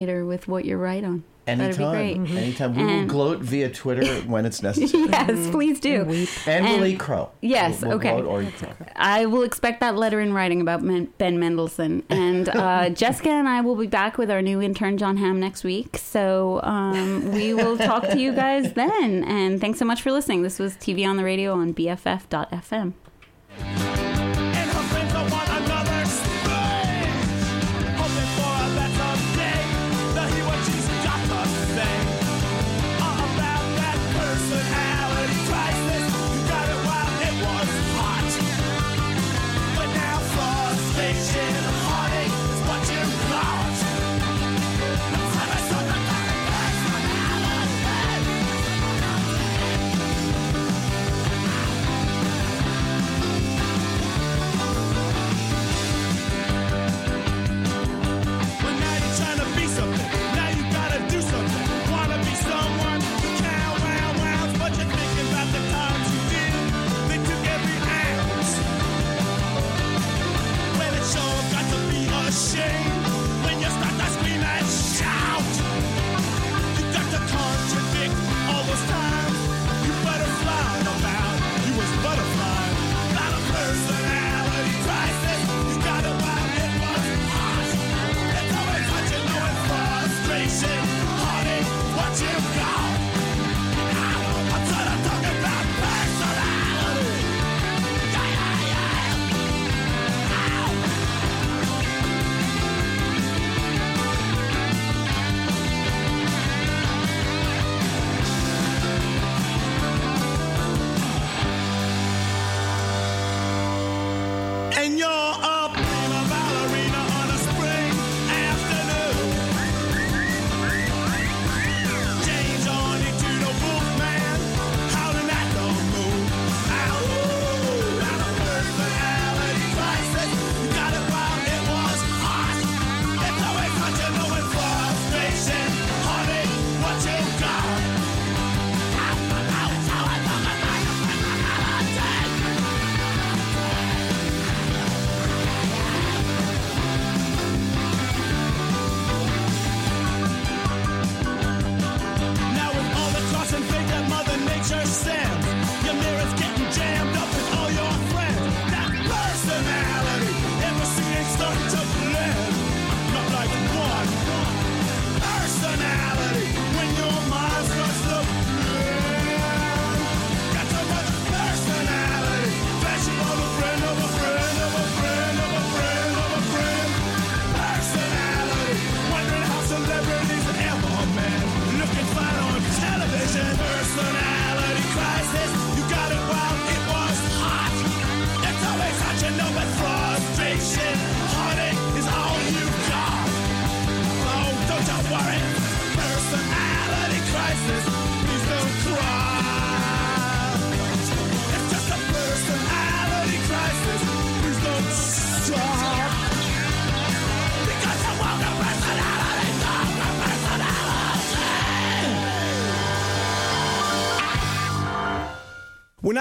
with what you're on. Anytime. Mm-hmm. Anytime. We and, will gloat via Twitter when it's necessary. yes, please do. And, we'll eat crow. Yes, we'll, we'll okay. or crow. I will expect that letter in writing about Men- Ben Mendelsohn. And uh, Jessica and I will be back with our new intern, Jon Hamm, next week. So um, we will talk to you guys then. And thanks so much for listening. This was TV on the Radio on BFF.FM. and you're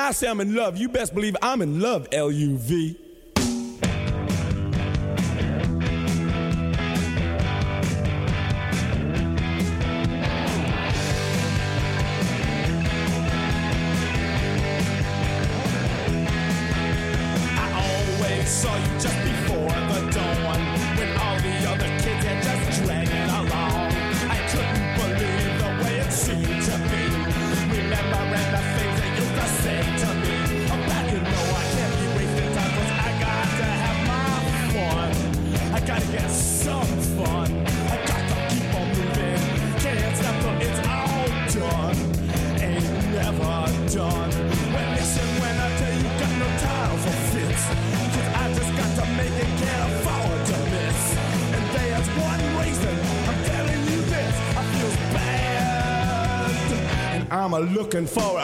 I say I'm in love, you best believe I'm in love, L U V. looking for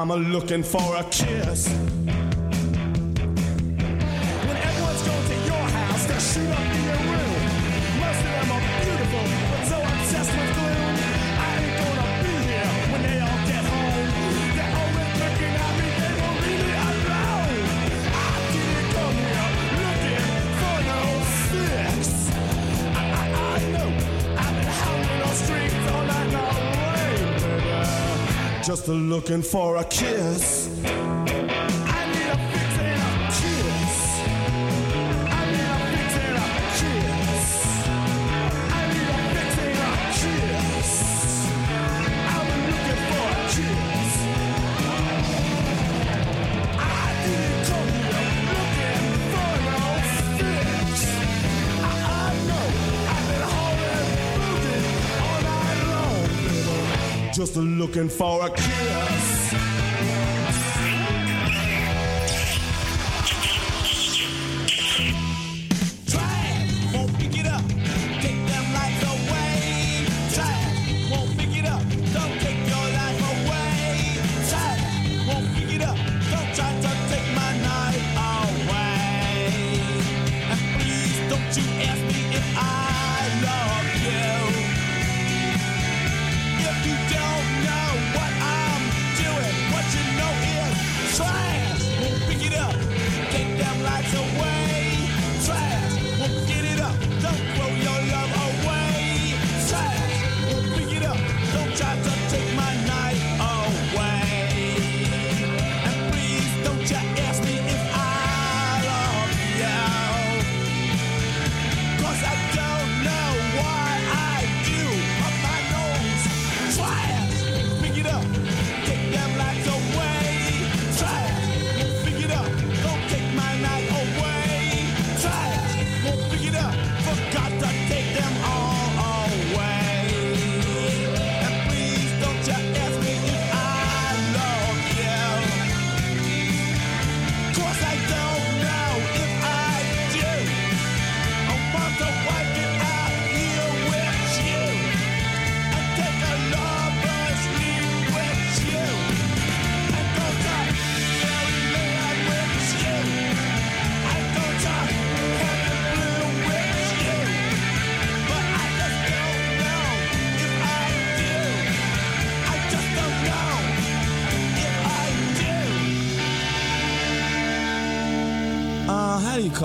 I'm a looking for a kiss. looking for a kiss. I need a kiss. I need a kiss. I need a kiss. I've been looking for a kiss. I didn't come here looking for no fix. I, know I've been holding, all night long, baby. Just looking for a kiss.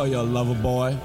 your lover boy.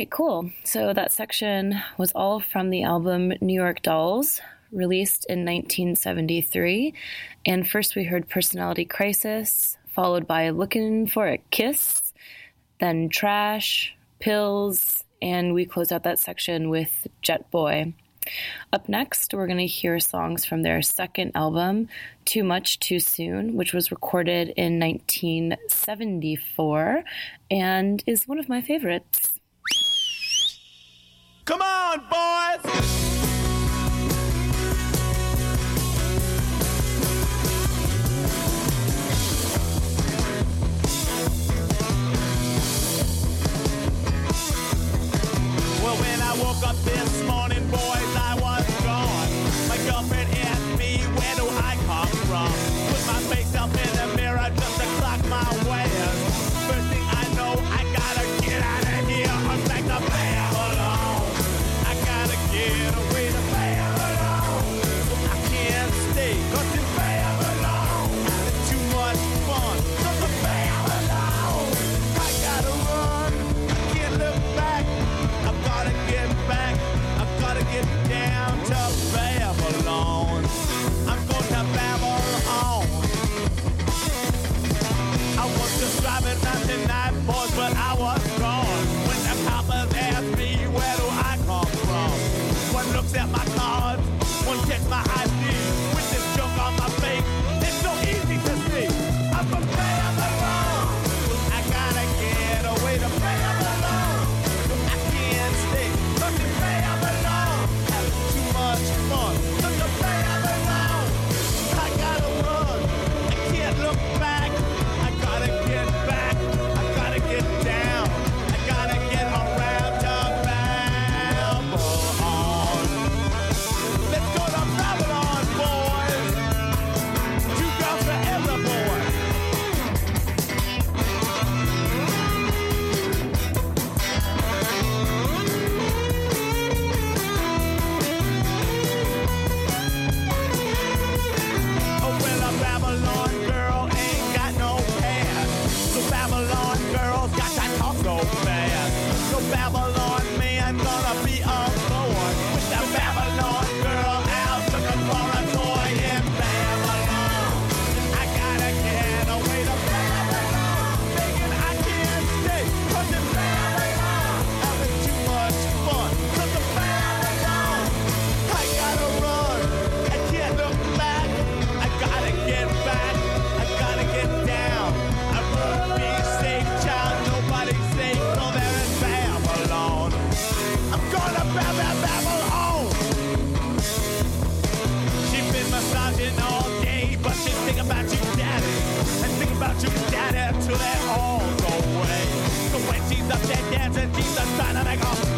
right, cool. So that section was all from the album New York Dolls, released in 1973. And first we heard Personality Crisis, followed by Looking for a Kiss, then Trash, Pills, and we close out that section with Jet Boy. Up next, we're going to hear songs from their second album, Too Much Too Soon, which was recorded in 1974 and is one of my favorites. Come on, boys! Well, when I woke up this morning, boys. denn der sind ist Steiner Berg auf.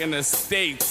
in the States.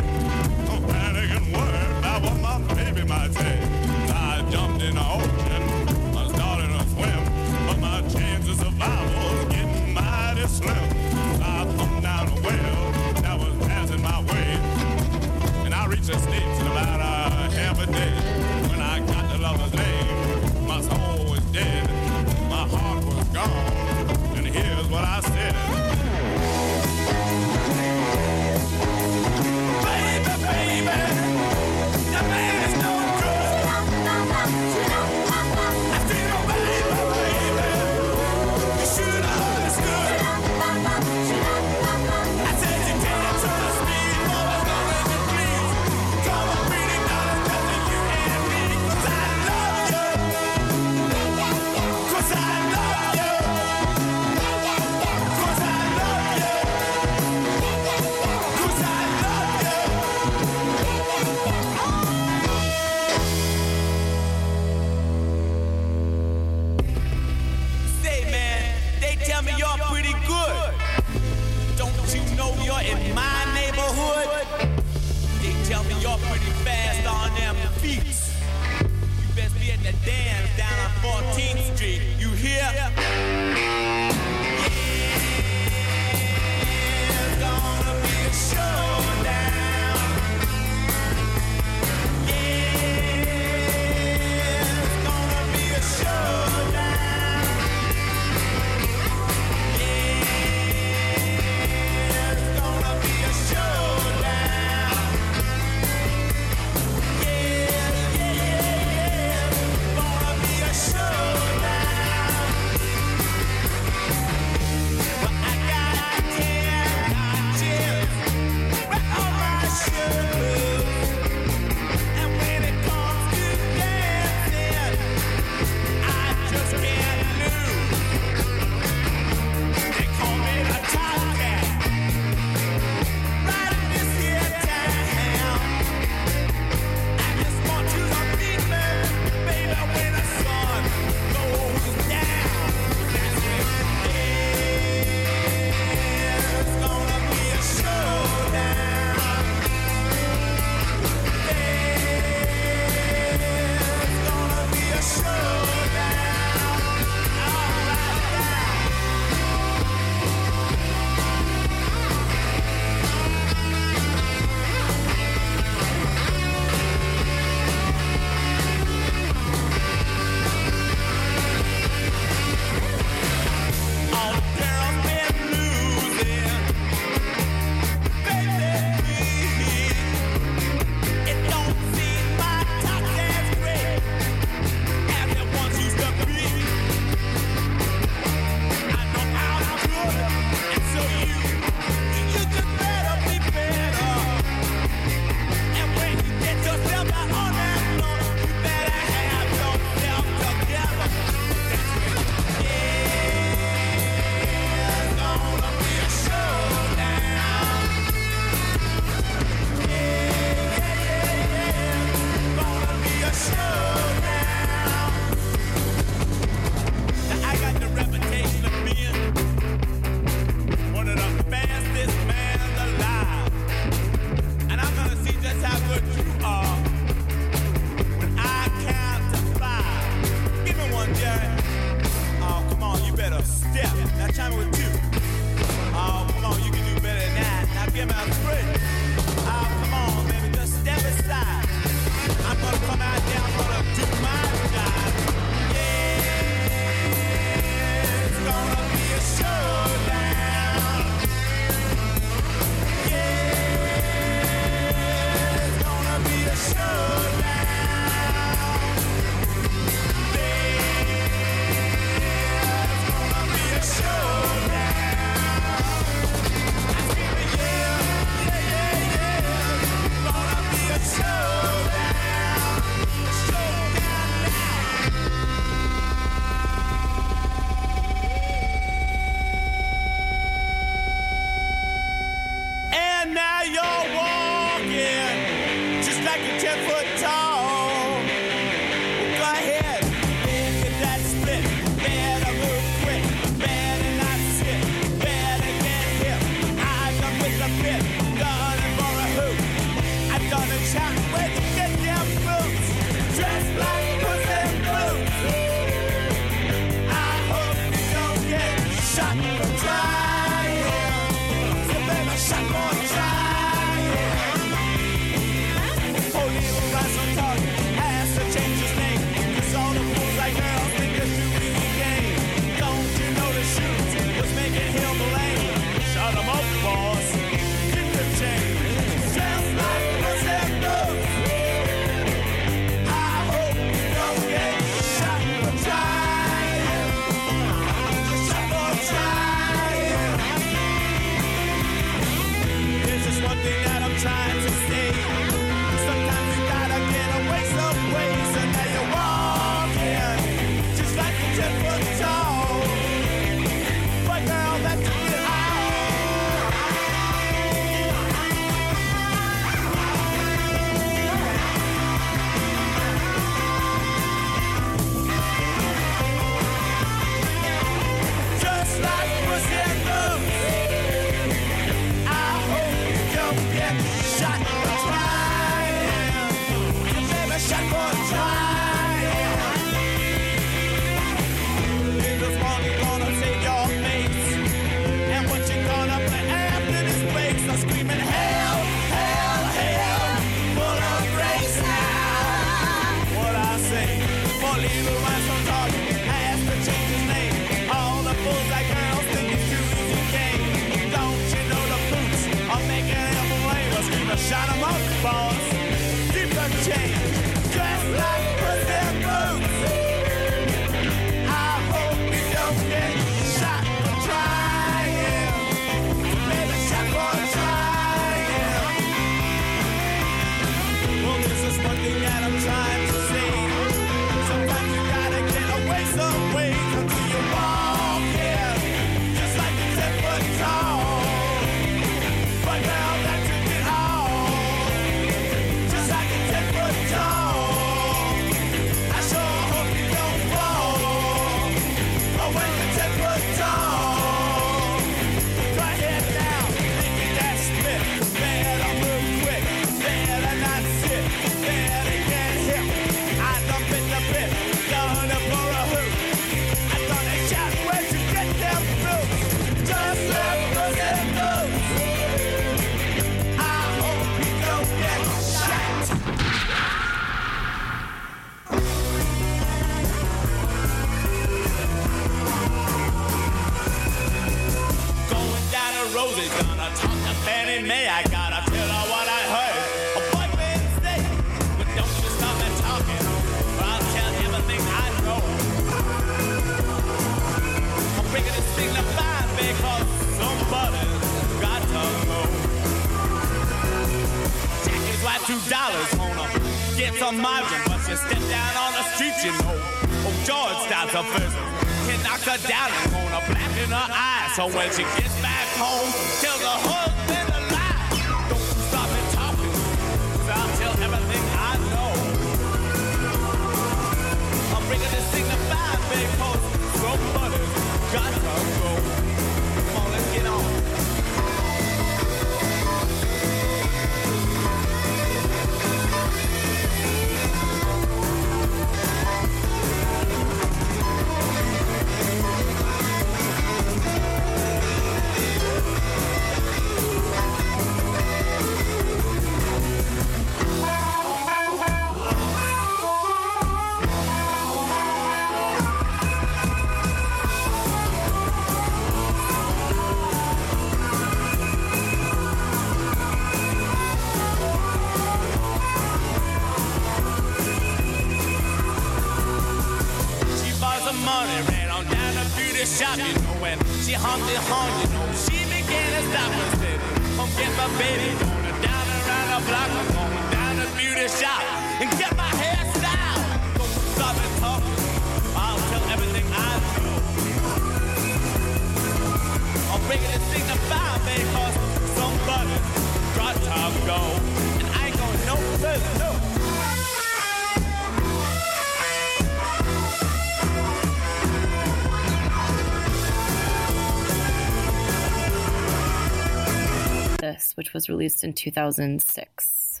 was released in 2006.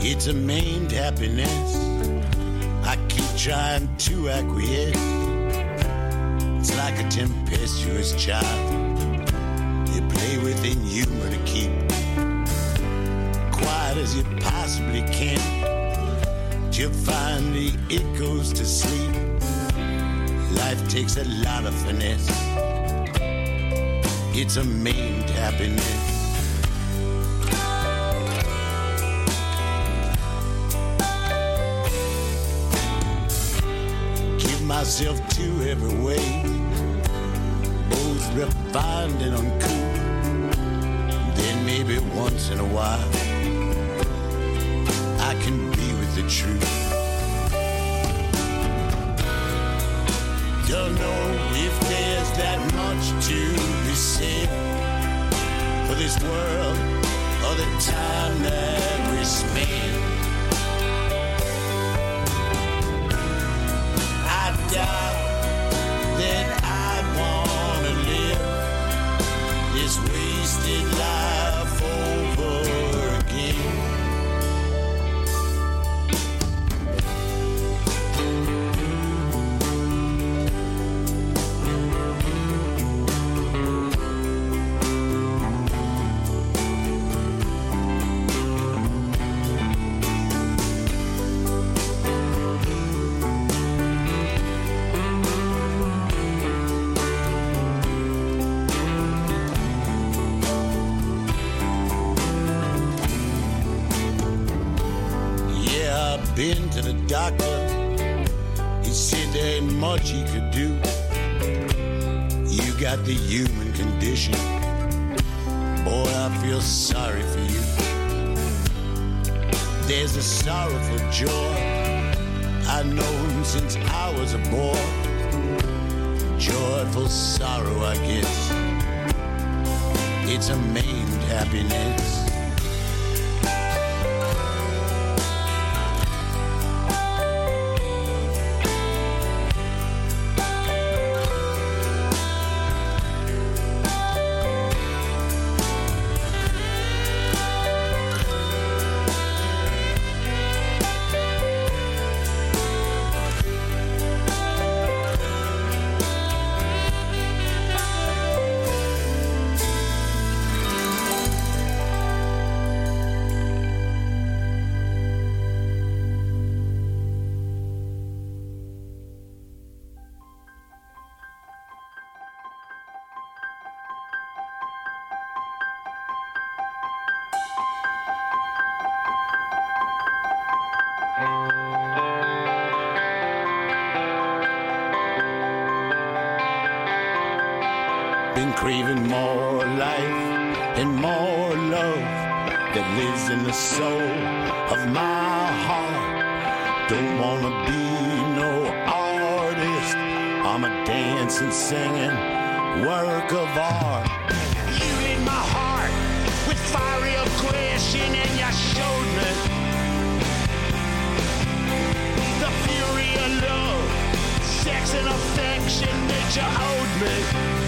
It's a maimed happiness. I keep trying to acquiesce. It's like a tempestuous child. You play within humor to keep quiet as you possibly can. Till finally it goes to sleep. Life takes a lot of finesse. It's a maimed happiness. Give myself to every way, both refined and uncool. Then maybe once in a while, I can be with the truth. never know if there's that much to be said for this world or the time that we spend. craving more life and more love that lives in the soul of my heart. Don't wanna be no artist. I'm a dancing, singing work of art. You lit my heart with fiery aggression, and you showed me the fury of love, sex and affection that you owed me.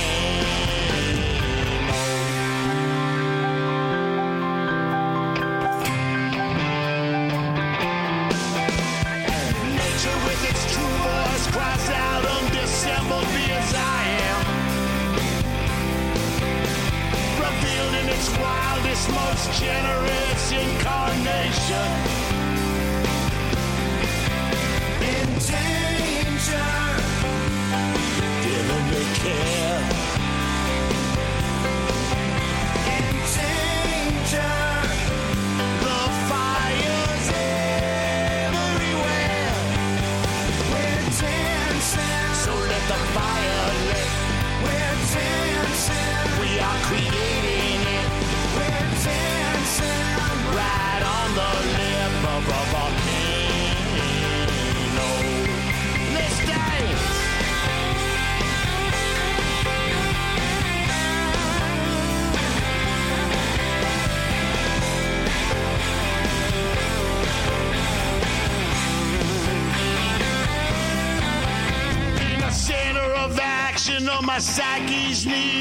first generation incarnation. his knees.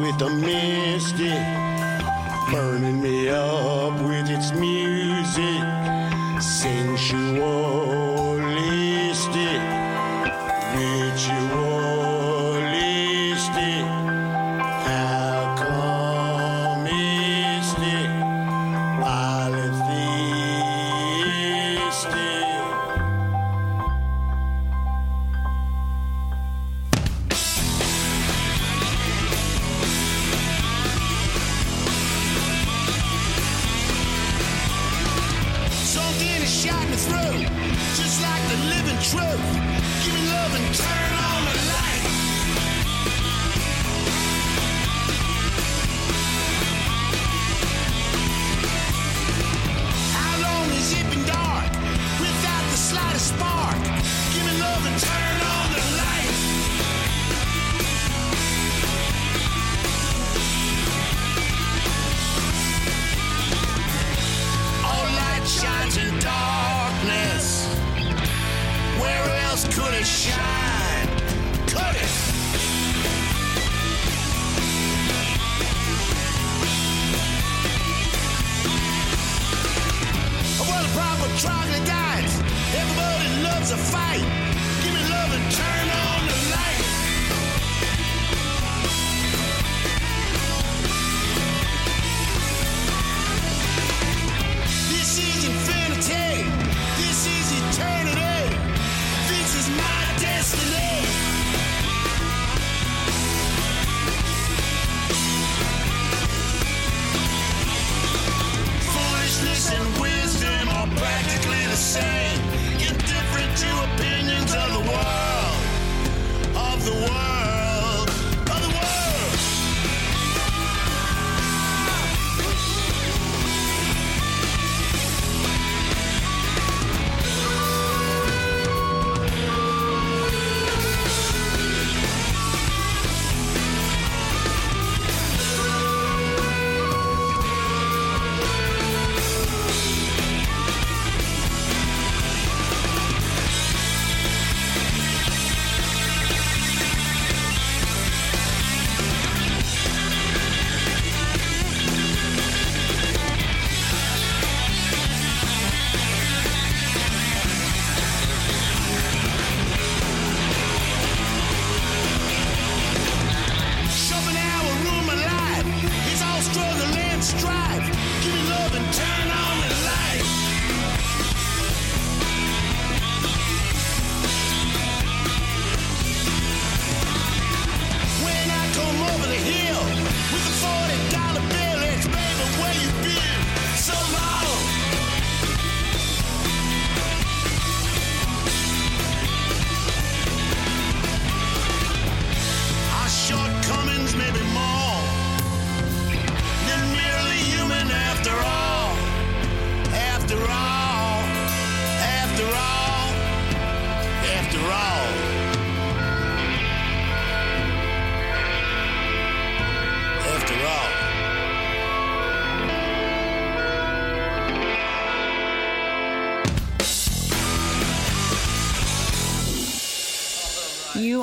with a misty burning me up.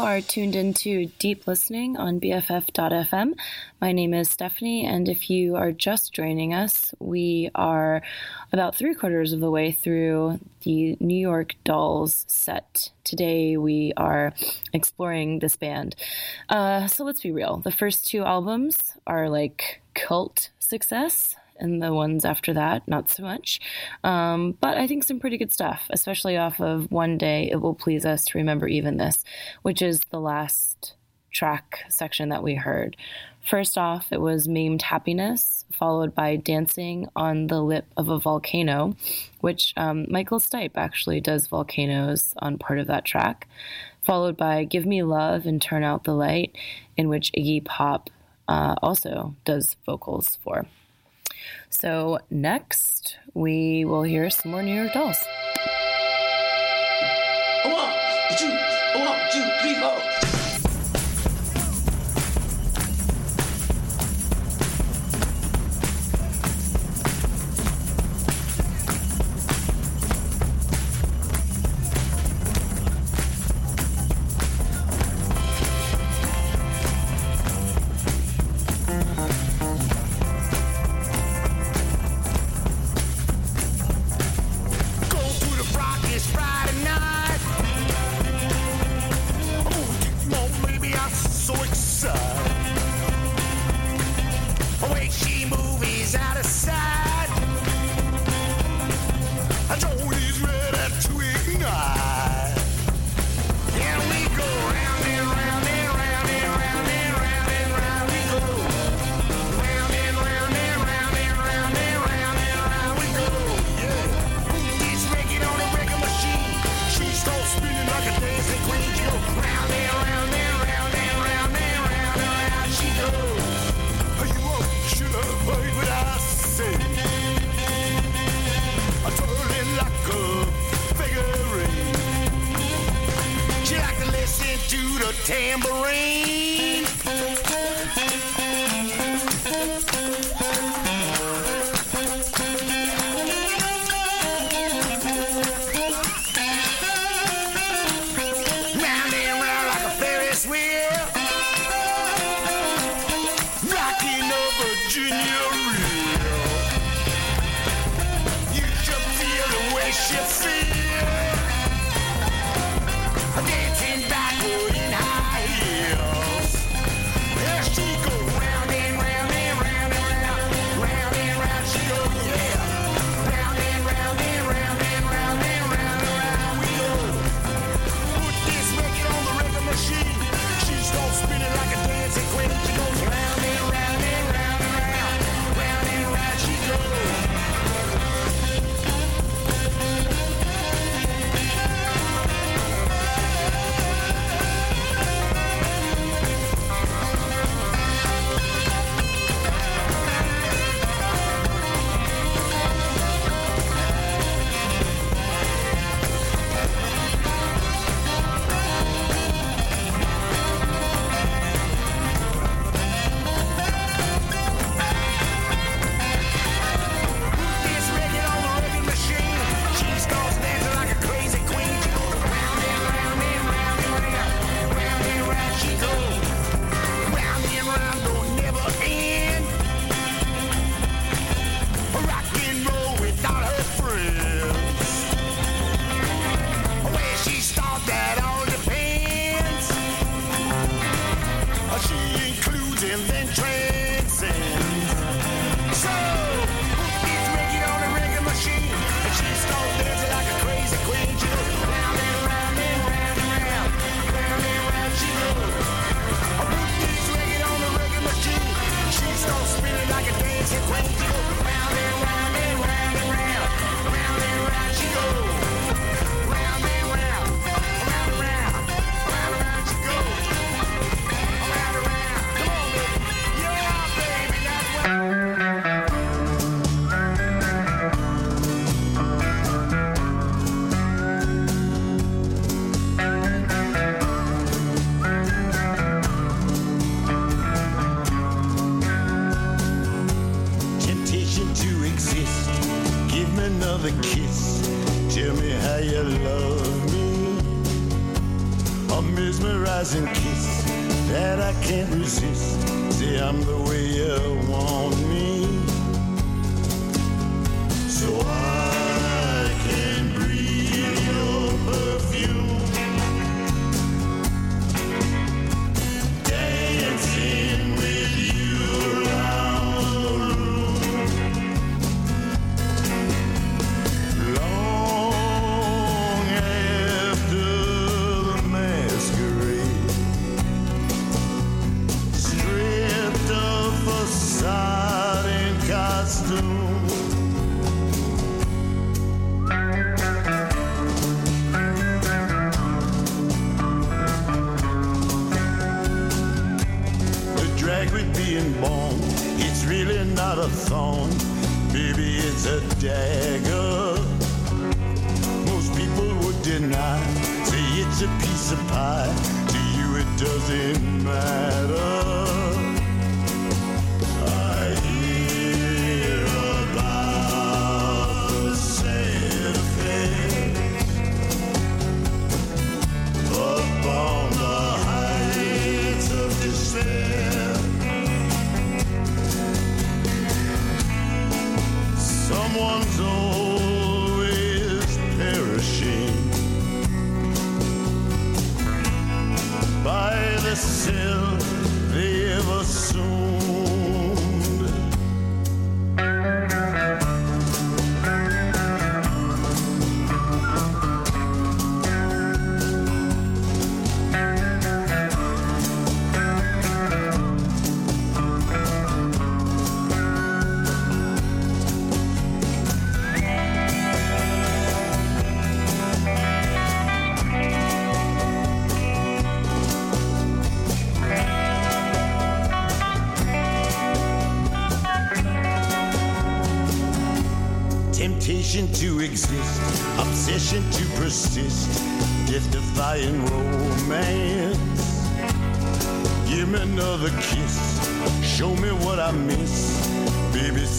Are tuned into Deep Listening on BFF.fm. My name is Stephanie, and if you are just joining us, we are about three quarters of the way through the New York Dolls set. Today, we are exploring this band. Uh, so let's be real. The first two albums are like cult success and the ones after that, not so much. Um, but I think some pretty good stuff, especially off of One Day It Will Please Us to Remember Even This, which is the last track section that we heard. First off, it was Maimed Happiness, followed by Dancing on the Lip of a Volcano, which um, Michael Stipe actually does volcanoes on part of that track, followed by Give Me Love and Turn Out the Light, in which Iggy Pop uh, also does vocals for. So, next, we will hear some more New York Dolls. One, two, one, two, three, four.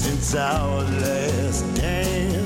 Since our last dance.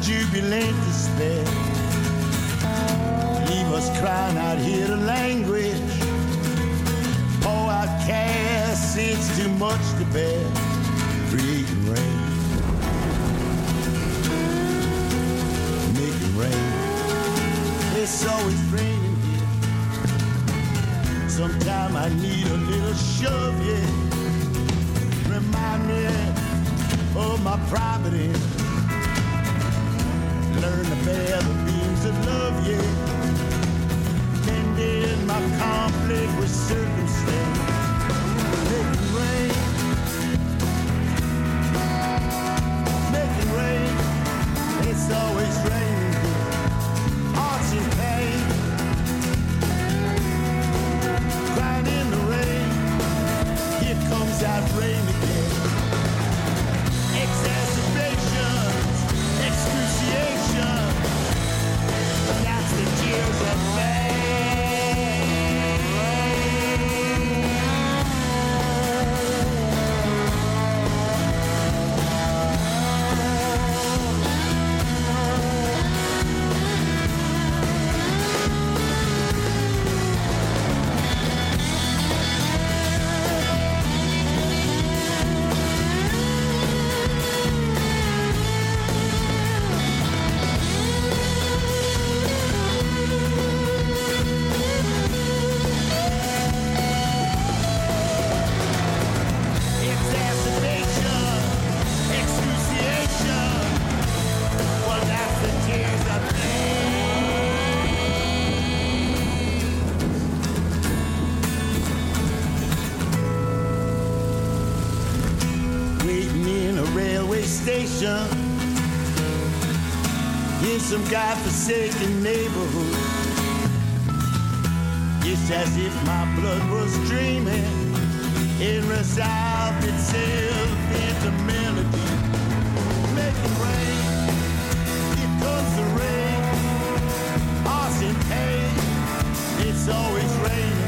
Jubilant despair leave us crying out here to language. Oh, Pour out casts, it's too much to bear. Creating rain, making rain. It's always raining here. Sometime I need a little shove, yeah. Remind me of my property. Learn to bear the beams of love, yeah ended my conflict with circumstance. Station in some godforsaken neighborhood. It's as if my blood was dreaming it resolved itself into melody. Making rain, here comes the rain. Hearts in pain, it's always raining.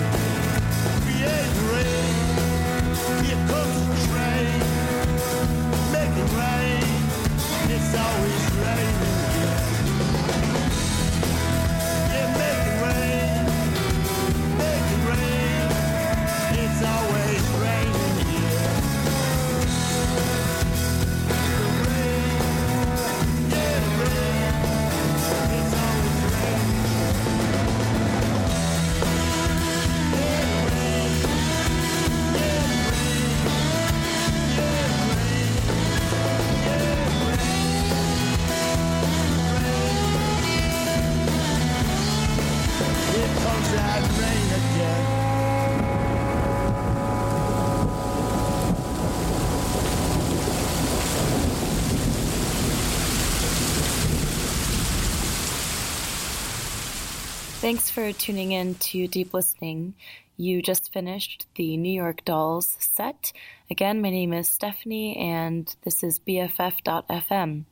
For tuning in to Deep Listening. You just finished the New York Dolls set. Again, my name is Stephanie, and this is BFF.fm.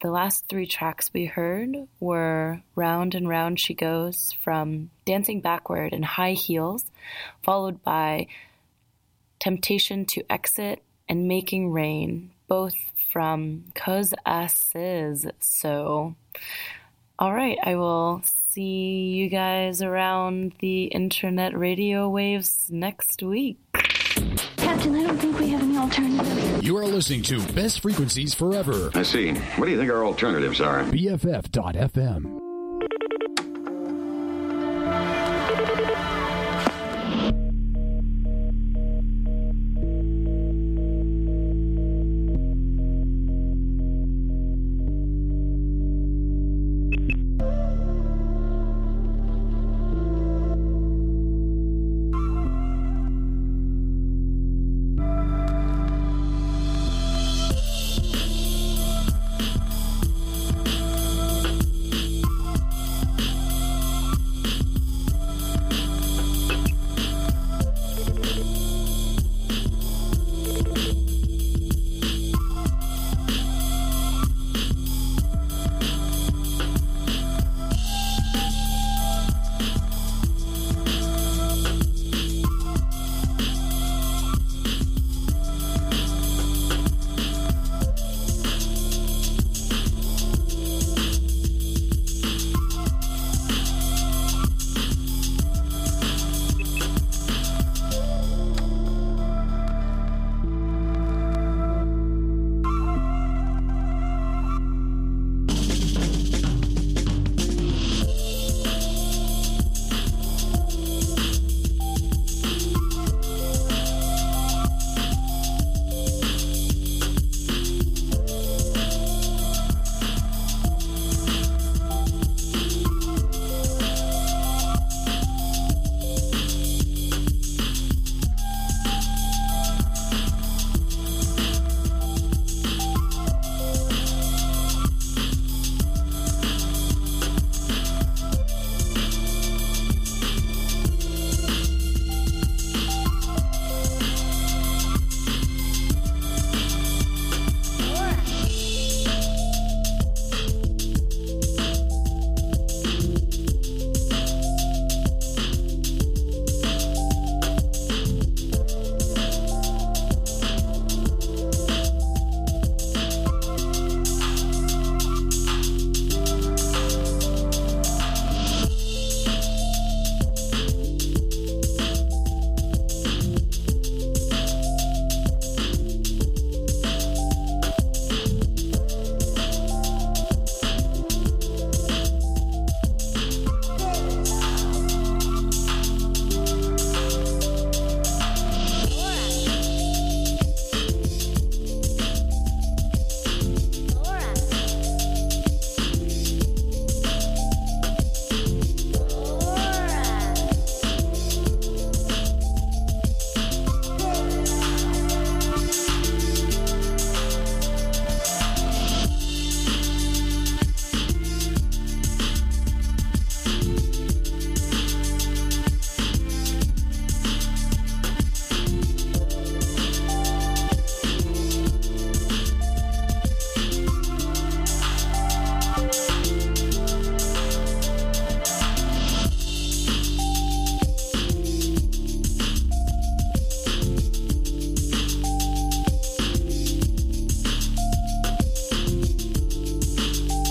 The last three tracks we heard were Round and Round She Goes from Dancing Backward in High Heels, followed by Temptation to Exit and Making Rain, both from Cause I Sez So. All right, I will see you guys around the internet radio waves next week. Captain, I don't think we have any alternatives. You are listening to Best Frequencies Forever. I see. What do you think our alternatives are? BFF.FM.